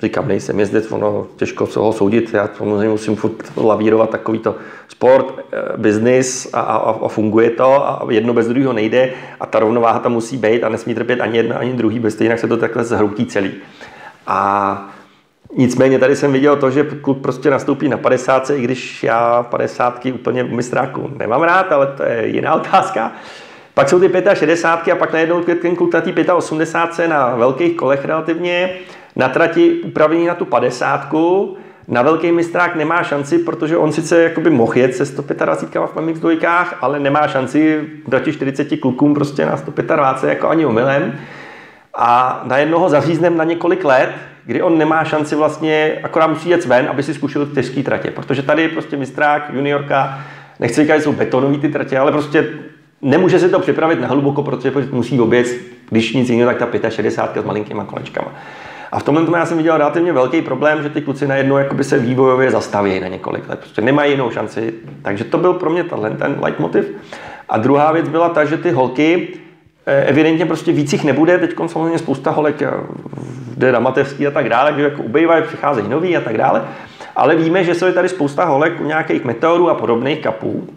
B: říkám, nejsem jezdec, ono těžko se ho soudit, já samozřejmě musím furt lavírovat takovýto sport, eh, business a, a, a, funguje to a jedno bez druhého nejde a ta rovnováha tam musí být a nesmí trpět ani jedna, ani druhý, bez jinak se to takhle zhroutí celý. A Nicméně tady jsem viděl to, že kluk prostě nastoupí na 50, i když já 50 úplně v mistráku nemám rád, ale to je jiná otázka. Pak jsou ty 65 a pak najednou ten kluk na té 85 na velkých kolech relativně, na trati upravený na tu 50, na velký mistrák nemá šanci, protože on sice jakoby mohl jet se 125 v MX dvojkách, ale nemá šanci proti 40 klukům prostě na 125 jako ani omylem. A najednou ho zaříznem na několik let, kdy on nemá šanci vlastně, akorát musí jet ven, aby si zkušil těžké tratě. Protože tady prostě mistrák, juniorka, nechci říkat, že jsou betonové ty tratě, ale prostě nemůže si to připravit na hluboko, protože musí oběc, když nic jiného, tak ta 65 s malinkýma kolečkama. A v tomhle tomu já jsem viděl relativně velký problém, že ty kluci najednou jakoby se vývojově zastaví na několik let. Prostě nemají jinou šanci. Takže to byl pro mě tenhle ten leitmotiv. A druhá věc byla ta, že ty holky, evidentně prostě víc jich nebude, teď samozřejmě spousta holek eh, jde na mateřský a tak dále, že jako ubejvají, přicházejí noví a tak dále. Ale víme, že jsou tady spousta holek u nějakých meteorů a podobných kapů.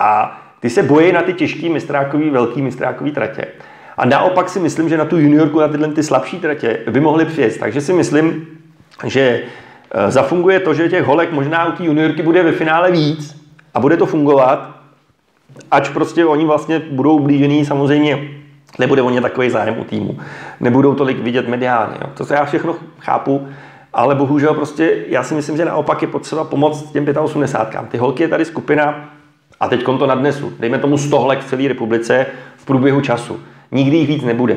B: A ty se bojí na ty těžký mistrákový, velký mistrákový tratě. A naopak si myslím, že na tu juniorku, na tyhle ty slabší tratě by mohli přijet. Takže si myslím, že e, zafunguje to, že těch holek možná u té juniorky bude ve finále víc a bude to fungovat, ač prostě oni vlastně budou blížený samozřejmě nebude o ně takový zájem u týmu. Nebudou tolik vidět mediálně. Jo. To se já všechno chápu, ale bohužel prostě já si myslím, že naopak je potřeba pomoct těm 85. Ty holky je tady skupina a teď to nadnesu. Dejme tomu 100 holek v celé republice v průběhu času. Nikdy jich víc nebude.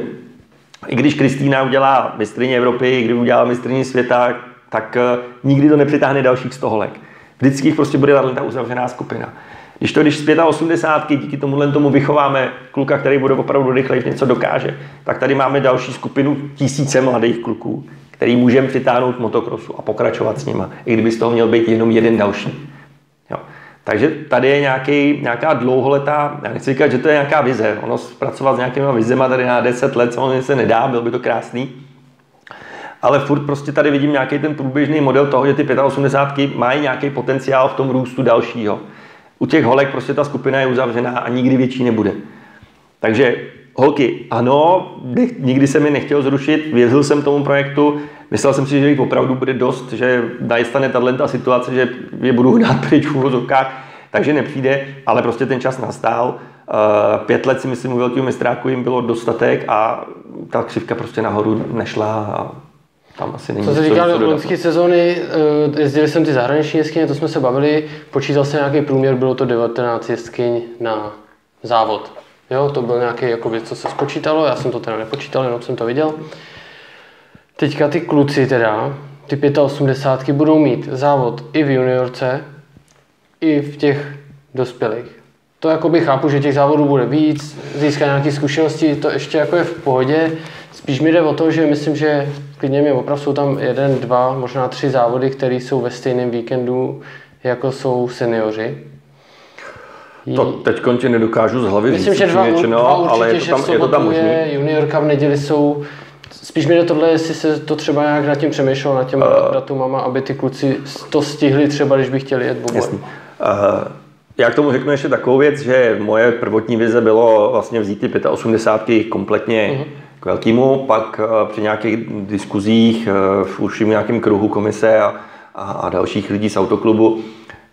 B: I když Kristýna udělá mistrině Evropy, kdy udělá mistrině světa, tak uh, nikdy to nepřitáhne dalších 100 holek. Vždycky jich prostě bude ta uzavřená skupina. Když to, když z 85 díky tomuhle tomu vychováme kluka, který bude opravdu rychlej, něco dokáže, tak tady máme další skupinu tisíce mladých kluků, který můžeme přitáhnout motokrosu a pokračovat s nima, i kdyby z toho měl být jenom jeden další. Jo. Takže tady je nějaký, nějaká dlouholetá, já nechci říkat, že to je nějaká vize, ono pracovat s nějakýma vizema tady na 10 let samozřejmě se nedá, byl by to krásný, ale furt prostě tady vidím nějaký ten průběžný model toho, že ty 85 mají nějaký potenciál v tom růstu dalšího. U těch holek prostě ta skupina je uzavřená a nikdy větší nebude. Takže holky, ano, nikdy se mi nechtěl zrušit, věřil jsem tomu projektu, myslel jsem si, že jich opravdu bude dost, že nastane tato situace, že je budu hnát pryč v úvozovkách, takže nepřijde, ale prostě ten čas nastal. Eh, pět let si myslím u velkého mistráku jim bylo dostatek a ta křivka prostě nahoru nešla a tam asi není
A: Co se do loňské sezóny, eh, jezdili jsem ty zahraniční jeskyně, to jsme se bavili, počítal se nějaký průměr, bylo to 19 jeskyň na závod. Jo, to byl nějaký jako věc, co se spočítalo, já jsem to teda nepočítal, jenom jsem to viděl. Teďka ty kluci teda, ty 85 budou mít závod i v juniorce, i v těch dospělých. To jakoby chápu, že těch závodů bude víc, získat nějaké zkušenosti, to ještě jako je v pohodě. Spíš mi jde o to, že myslím, že klidně mě opravdu jsou tam jeden, dva, možná tři závody, které jsou ve stejném víkendu, jako jsou seniori.
B: To teď končí nedokážu z hlavy
A: Myslím,
B: říct,
A: že dva,
B: většino,
A: dva určitě,
B: ale je to tam,
A: že
B: je to tam možný.
A: Je, juniorka v neděli jsou Spíš mi jde tohle, jestli se to třeba nějak nad tím přemýšlel, nad těm uh, datumama, aby ty kluci to stihli třeba, když by chtěli jet boboj. Uh,
B: já k tomu řeknu ještě takovou věc, že moje prvotní vize bylo vlastně vzít ty 85 kompletně uh-huh. Velkému, pak uh, při nějakých diskuzích uh, v užším nějakém kruhu komise a, a, a dalších lidí z autoklubu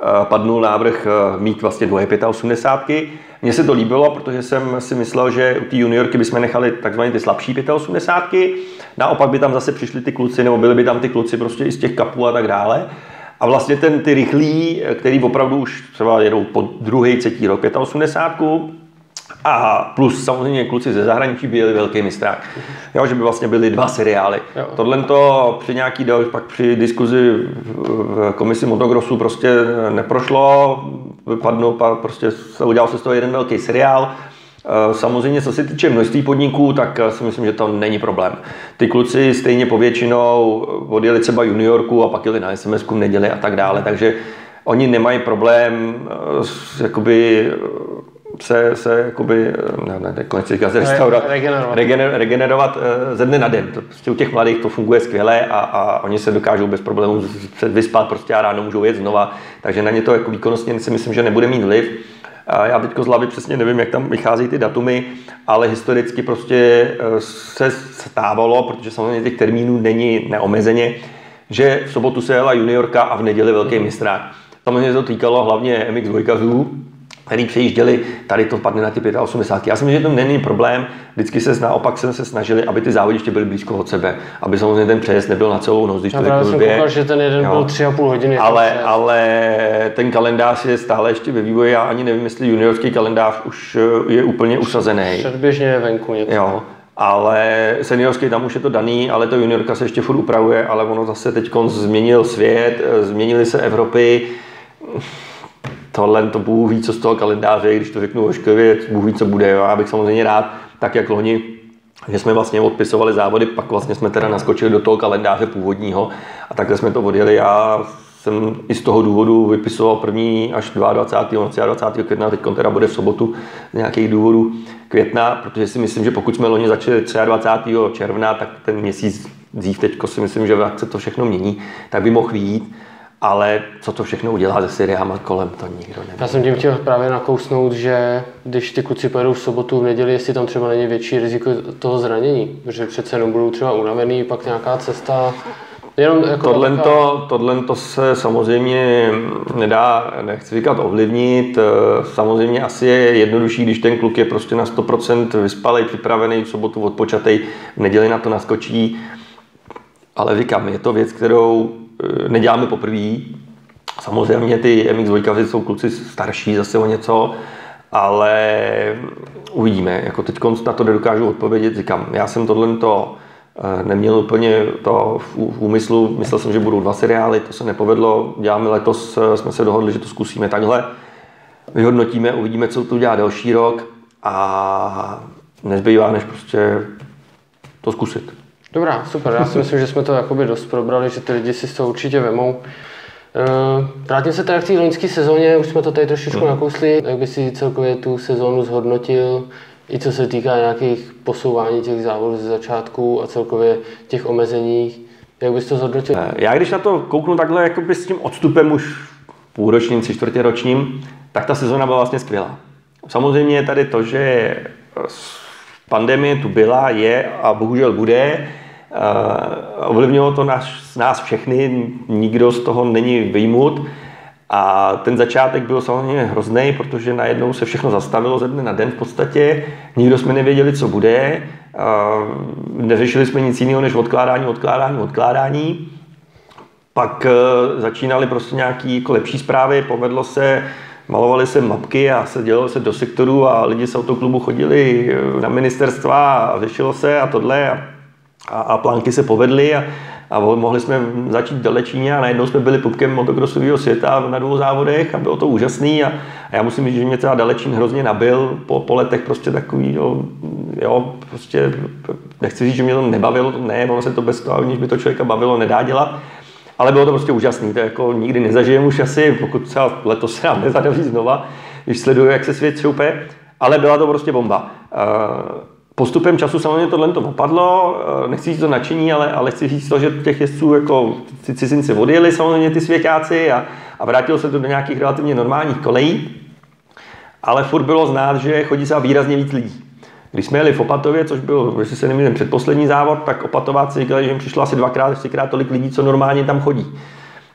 B: Eh, padnul návrh eh, mít vlastně dvoje 85. Mně se to líbilo, protože jsem si myslel, že u té juniorky bychom nechali takzvané ty slabší 85. Naopak by tam zase přišli ty kluci, nebo byli by tam ty kluci prostě i z těch kapů a tak dále. A vlastně ten, ty rychlí, eh, který opravdu už třeba jedou po druhý, třetí rok 85, a plus samozřejmě kluci ze zahraničí byli velký mistrák. Jo, že by vlastně byly dva seriály. Tohle to při nějaký další, pak při diskuzi v komisi Motogrosu prostě neprošlo, vypadlo, prostě se udělal se z toho jeden velký seriál. Eh, samozřejmě, co se týče množství podniků, tak eh, si myslím, že to není problém. Ty kluci stejně povětšinou odjeli třeba juniorku a pak jeli na SMS v neděli a tak dále, takže oni nemají problém eh, s, jakoby, se, se jakoby, ne, ne, konec říká, se restaurovat, regenerovat, regener, regenerovat eh, ze dne na den. To prostě u těch mladých to funguje skvěle a, a oni se dokážou bez problémů vyspat prostě a ráno můžou jet znova. Takže na ně to jako výkonnostně si myslím, že nebude mít vliv. A já teď z hlavy přesně nevím, jak tam vychází ty datumy, ale historicky prostě eh, se stávalo, protože samozřejmě těch termínů není neomezeně, že v sobotu se jela juniorka a v neděli velký mistrák. Samozřejmě to týkalo hlavně MX dvojkařů, který přejížděli, tady to padne na ty 85. Já si myslím, že to není problém. Vždycky se naopak jsme se snažili, aby ty závodiště byly blízko od sebe, aby samozřejmě ten přejezd nebyl na celou noc, když to
A: řeknu jsem koukal, že ten jeden jo. byl 3,5 hodiny.
B: Ale, ale ten kalendář je stále ještě ve vývoji. Já ani nevím, jestli juniorský kalendář už je úplně usazený.
A: Předběžně je venku něco.
B: Jo. Ale seniorský tam už je to daný, ale to juniorka se ještě furt upravuje, ale ono zase teď změnil svět, změnily se Evropy tohle to Bůh ví, co z toho kalendáře, když to řeknu ošklivě, Bůh ví, co bude. Jo. Já bych samozřejmě rád, tak jak loni že jsme vlastně odpisovali závody, pak vlastně jsme teda naskočili do toho kalendáře původního a takhle jsme to odjeli. Já jsem i z toho důvodu vypisoval první až 22. 20. května, teď teda bude v sobotu z nějakých důvodů května, protože si myslím, že pokud jsme loni začali 23. června, tak ten měsíc dřív teď si myslím, že se to všechno mění, tak by mohl výjít ale co to všechno udělá se seriáma kolem, to nikdo neví.
A: Já jsem tím chtěl právě nakousnout, že když ty kluci pojedou v sobotu, v neděli, jestli tam třeba není větší riziko toho zranění, protože přece jenom budou třeba unavený, pak nějaká cesta,
B: Jenom jako tohle, taková... to, tohle to se samozřejmě nedá, nechci říkat ovlivnit. Samozřejmě asi je jednodušší, když ten kluk je prostě na 100% vyspalý, připravený, v sobotu odpočatý, v neděli na to naskočí. Ale říkám, je to věc, kterou neděláme poprvé. Samozřejmě ty MX2 jsou kluci starší zase o něco, ale uvidíme. Jako teď na to nedokážu odpovědět. Říkám, já jsem tohle to eh, neměl úplně to v úmyslu. Myslel jsem, že budou dva seriály, to se nepovedlo. Děláme letos, eh, jsme se dohodli, že to zkusíme takhle. Vyhodnotíme, uvidíme, co to udělá další rok a nezbývá, než prostě to zkusit.
A: Dobrá, super. Já si myslím, že jsme to jakoby dost probrali, že ty lidi si to určitě vemou. Uh, vrátím se teda k té loňské sezóně, už jsme to tady trošičku hmm. nakousli. Jak by si celkově tu sezónu zhodnotil, i co se týká nějakých posouvání těch závodů ze začátku a celkově těch omezení, jak bys to zhodnotil?
B: Eh, já když na to kouknu takhle jakoby s tím odstupem už půlročním, tři čtvrtě ročním, tak ta sezóna byla vlastně skvělá. Samozřejmě je tady to, že pandemie tu byla, je a bohužel bude. Ovlivnilo to nás, nás všechny, nikdo z toho není vyjmut. A ten začátek byl samozřejmě hrozný, protože najednou se všechno zastavilo ze dne na den v podstatě. Nikdo jsme nevěděli, co bude. Neřešili jsme nic jiného než odkládání, odkládání, odkládání. Pak e, začínaly prostě nějaké jako lepší zprávy, povedlo se, malovaly se mapky a se dělalo se do sektoru a lidi z autoklubu chodili na ministerstva a řešilo se a tohle a, a, a plánky se povedly a, a mohli jsme začít v Dalečíně a najednou jsme byli pupkem motokrosového světa na dvou závodech a bylo to úžasný a, a já musím říct, že mě třeba Dalečín hrozně nabil po, po letech prostě takový, jo, jo, prostě nechci říct, že mě to nebavilo, ne, ono se to bez toho, aniž by to člověka bavilo, nedá dělat, ale bylo to prostě úžasný, to jako nikdy nezažijem už asi, pokud třeba letos se nám nezadaří znova, když sleduju, jak se svět šoupe, ale byla to prostě bomba. Postupem času samozřejmě tohle to opadlo, eh, nechci říct to nadšení, ale, ale chci říct to, že těch jezdců jako ty cizinci odjeli samozřejmě ty svěťáci a, a vrátilo se to do nějakých relativně normálních kolejí, ale furt bylo znát, že chodí se výrazně víc lidí. Když jsme jeli v Opatově, což byl, jestli se nemýlím, předposlední závod, tak Opatováci říkali, že jim přišlo asi dvakrát, třikrát tolik lidí, co normálně tam chodí.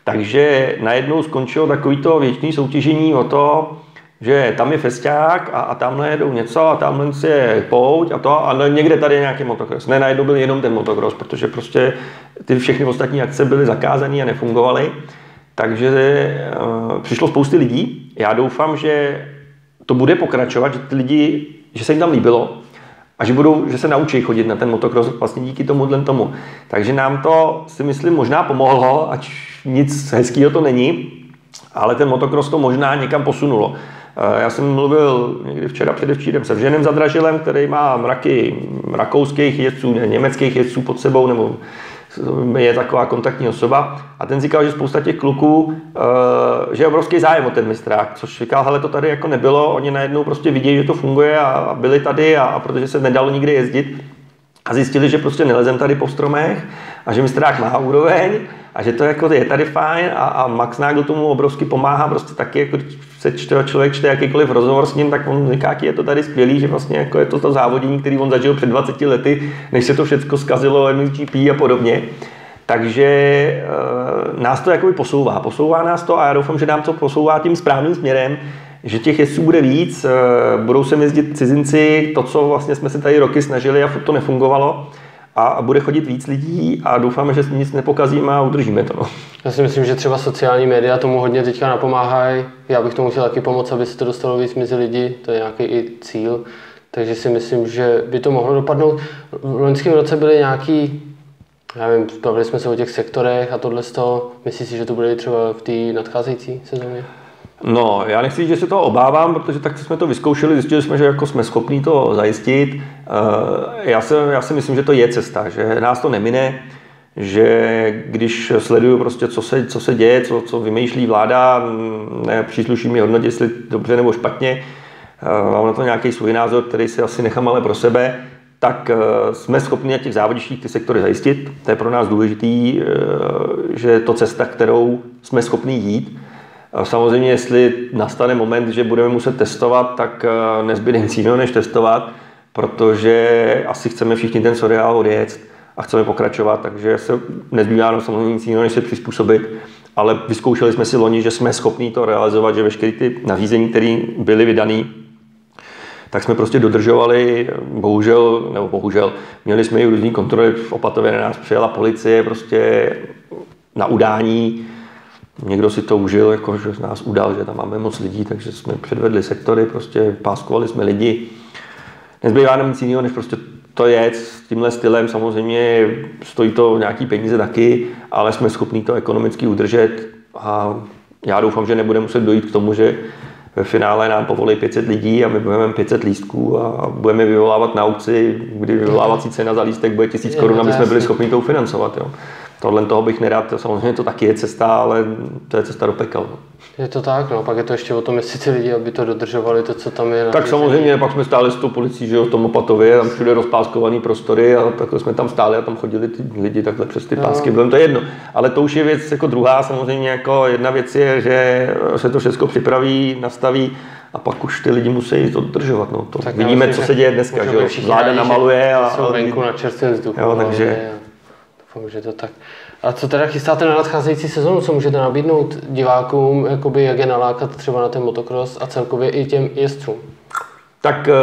B: Takže najednou skončilo takovýto věčný soutěžení o to, že tam je festiák a, a tamhle jedou něco a tamhle je pouť a to a někde tady je nějaký motocross. Ne, najednou byl jenom ten motocross, protože prostě ty všechny ostatní akce byly zakázané a nefungovaly. Takže uh, přišlo spousty lidí. Já doufám, že to bude pokračovat, že ty lidi, že se jim tam líbilo a že, budou, že se naučí chodit na ten motocross vlastně díky tomu tomu. Takže nám to si myslím možná pomohlo, ať nic hezkého to není, ale ten motocross to možná někam posunulo. Já jsem mluvil někdy včera předevčírem se Vženem Zadražilem, který má mraky rakouských jezdců, německých jezdců pod sebou, nebo je taková kontaktní osoba. A ten říkal, že spousta těch kluků, eh, že je obrovský zájem o ten mistrák, což říkal, hele, to tady jako nebylo, oni najednou prostě vidějí, že to funguje a byli tady a protože se nedalo nikdy jezdit, a zjistili, že prostě nelezem tady po stromech a že mistrák má úroveň a že to jako je tady fajn a, a Max Nagel tomu obrovsky pomáhá, prostě taky jako se čte, člověk čte jakýkoliv rozhovor s ním, tak on říká, je to tady skvělý, že vlastně jako je to to závodění, který on zažil před 20 lety, než se to všechno zkazilo, MXGP a podobně. Takže e, nás to jakoby posouvá. Posouvá nás to a já doufám, že nám to posouvá tím správným směrem, že těch jezdců bude víc, e, budou se jezdit cizinci, to, co vlastně jsme se tady roky snažili a to nefungovalo a bude chodit víc lidí a doufáme, že nic nepokazíme a udržíme to. No.
A: Já si myslím, že třeba sociální média tomu hodně teďka napomáhají. Já bych tomu chtěl taky pomoct, aby se to dostalo víc mezi lidi, to je nějaký i cíl. Takže si myslím, že by to mohlo dopadnout. V loňském roce byly nějaký, já nevím, bavili jsme se o těch sektorech a tohle z toho. Myslíš si, že to bude třeba v té nadcházející sezóně?
B: No, já nechci říct, že se toho obávám, protože tak jsme to vyzkoušeli, zjistili jsme, že jako jsme schopni to zajistit. Eh, já si, já si myslím, že to je cesta, že nás to nemine, že když sleduju prostě, co se, co se děje, co, co vymýšlí vláda, mm, ne, přísluší mi hodnotit, jestli dobře nebo špatně, eh, mám na to nějaký svůj názor, který si asi nechám ale pro sebe, tak eh, jsme schopni na těch závodících ty sektory zajistit. To je pro nás důležitý, že je to cesta, kterou jsme schopni jít. Samozřejmě, jestli nastane moment, že budeme muset testovat, tak eh, nezbyde nic jiného, než testovat, protože asi chceme všichni ten seriál odjet a chceme pokračovat, takže se nezbývá nám samozřejmě nic jiného, než se přizpůsobit. Ale vyzkoušeli jsme si loni, že jsme schopni to realizovat, že veškeré ty nařízení, které byly vydané, tak jsme prostě dodržovali, bohužel, nebo bohužel, měli jsme i různý kontroly, v Opatově na nás přijela policie prostě na udání, Někdo si to užil, jako, že z nás udal, že tam máme moc lidí, takže jsme předvedli sektory, prostě páskovali jsme lidi. Nezbývá nám nic jiného, než prostě to je s tímhle stylem. Samozřejmě stojí to nějaký peníze taky, ale jsme schopni to ekonomicky udržet a já doufám, že nebude muset dojít k tomu, že ve finále nám povolí 500 lidí a my budeme 500 lístků a budeme vyvolávat na aukci, kdy vyvolávací cena za lístek bude 1000 korun, aby jsme byli schopni to ufinancovat. Jo. Tohle toho bych nerad, samozřejmě to taky je cesta, ale to je cesta do pekel. No.
A: Je to tak, no, pak je to ještě o tom, jestli ty lidi, aby to dodržovali, to, co tam je.
B: Tak samozřejmě, pak jsme stáli s tou policií, že jo, v tom Opatově, tam všude rozpáskovaný prostory a takhle jsme tam stáli a tam chodili ty lidi takhle přes ty pásky, bylo to jedno. Ale to už je věc jako druhá, samozřejmě jako jedna věc je, že se to všechno připraví, nastaví, a pak už ty lidi musí to dodržovat. No. To tak vidíme, myslím, co se děje dneska, že jo. Vláda namaluje
A: a... Jsou venku na čerstvém vzduchu.
B: Jo, takže...
A: Doufám, že to tak. A co teda chystáte na nadcházející sezonu? Co můžete nabídnout divákům, jakoby jak je nalákat třeba na ten motocross a celkově i těm jezdcům?
B: Tak eh,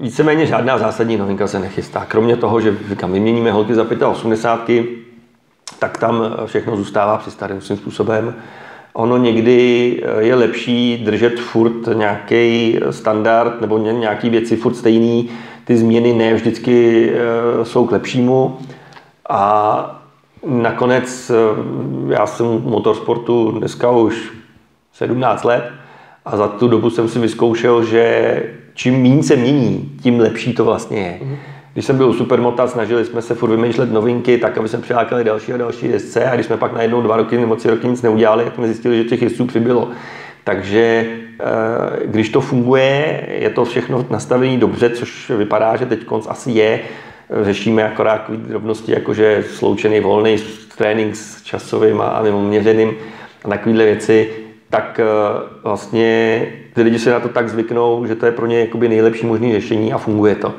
B: víceméně žádná zásadní novinka se nechystá. Kromě toho, že říkám, vyměníme holky za 85, tak tam všechno zůstává při starým svým způsobem. Ono někdy eh, je lepší držet furt nějaký standard nebo nějaký věci furt stejný. Ty změny ne vždycky eh, jsou k lepšímu. A nakonec eh, já jsem v motorsportu dneska už 17 let a za tu dobu jsem si vyzkoušel, že čím méně se mění, tím lepší to vlastně je. Mm-hmm. Když jsem byl u Supermota, snažili jsme se furt vymýšlet novinky, tak aby jsme přilákali další a další jezdce a když jsme pak najednou dva roky nebo tři roky nic neudělali, tak jsme zjistili, že těch jezdců přibylo. Takže eh, když to funguje, je to všechno nastavené dobře, což vypadá, že teď konc asi je, řešíme akorát takové drobnosti, jako že sloučený volný trénink s časovým a nebo měřeným a takovéhle věci, tak eh, vlastně ty lidi se na to tak zvyknou, že to je pro ně jakoby nejlepší možné řešení a funguje to.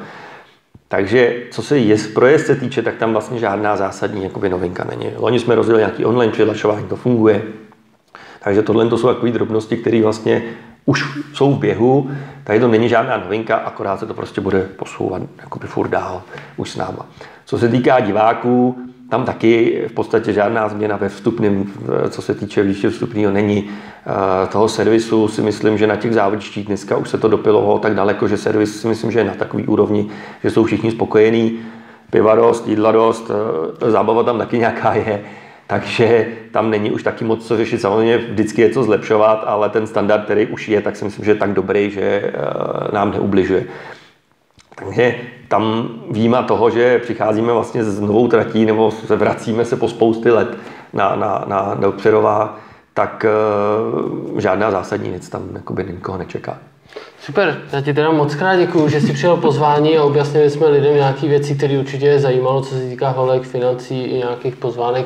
B: Takže co se jest, pro se týče, tak tam vlastně žádná zásadní jakoby novinka není. Loni jsme rozjeli nějaký online přihlašování, to funguje. Takže tohle to jsou takové drobnosti, které vlastně už jsou v běhu, tady to není žádná novinka, akorát se to prostě bude posouvat jakoby furt dál už s náma. Co se týká diváků, tam taky v podstatě žádná změna ve vstupném, co se týče výše vstupního, není. Eh, toho servisu si myslím, že na těch závodištích dneska už se to dopilo tak daleko, že servis si myslím, že je na takový úrovni, že jsou všichni spokojení. Piva dost, jídla dost, eh, zábava tam taky nějaká je. Takže tam není už taky moc co řešit. Samozřejmě vždycky je co zlepšovat, ale ten standard, který už je, tak si myslím, že je tak dobrý, že eh, nám neubližuje. Takže tam výjima toho, že přicházíme vlastně s novou tratí nebo se vracíme se po spousty let na, na, na Delpřerová, tak uh, žádná zásadní věc tam jakoby nikoho nečeká.
A: Super, já ti teda moc krát děkuju, že jsi přijel pozvání a objasnili jsme lidem nějaké věci, které určitě je zajímalo, co se týká holek, financí i nějakých pozvánek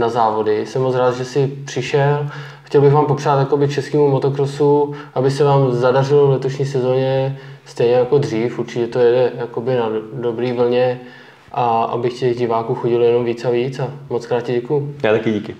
A: na závody. Jsem moc rád, že jsi přišel. Chtěl bych vám popřát jakoby českému motokrosu, aby se vám zadařilo v letošní sezóně stejně jako dřív. Určitě to jede jakoby na dobrý vlně a aby těch diváků chodilo jenom víc a víc. A moc krát ti děkuju.
B: Já taky díky.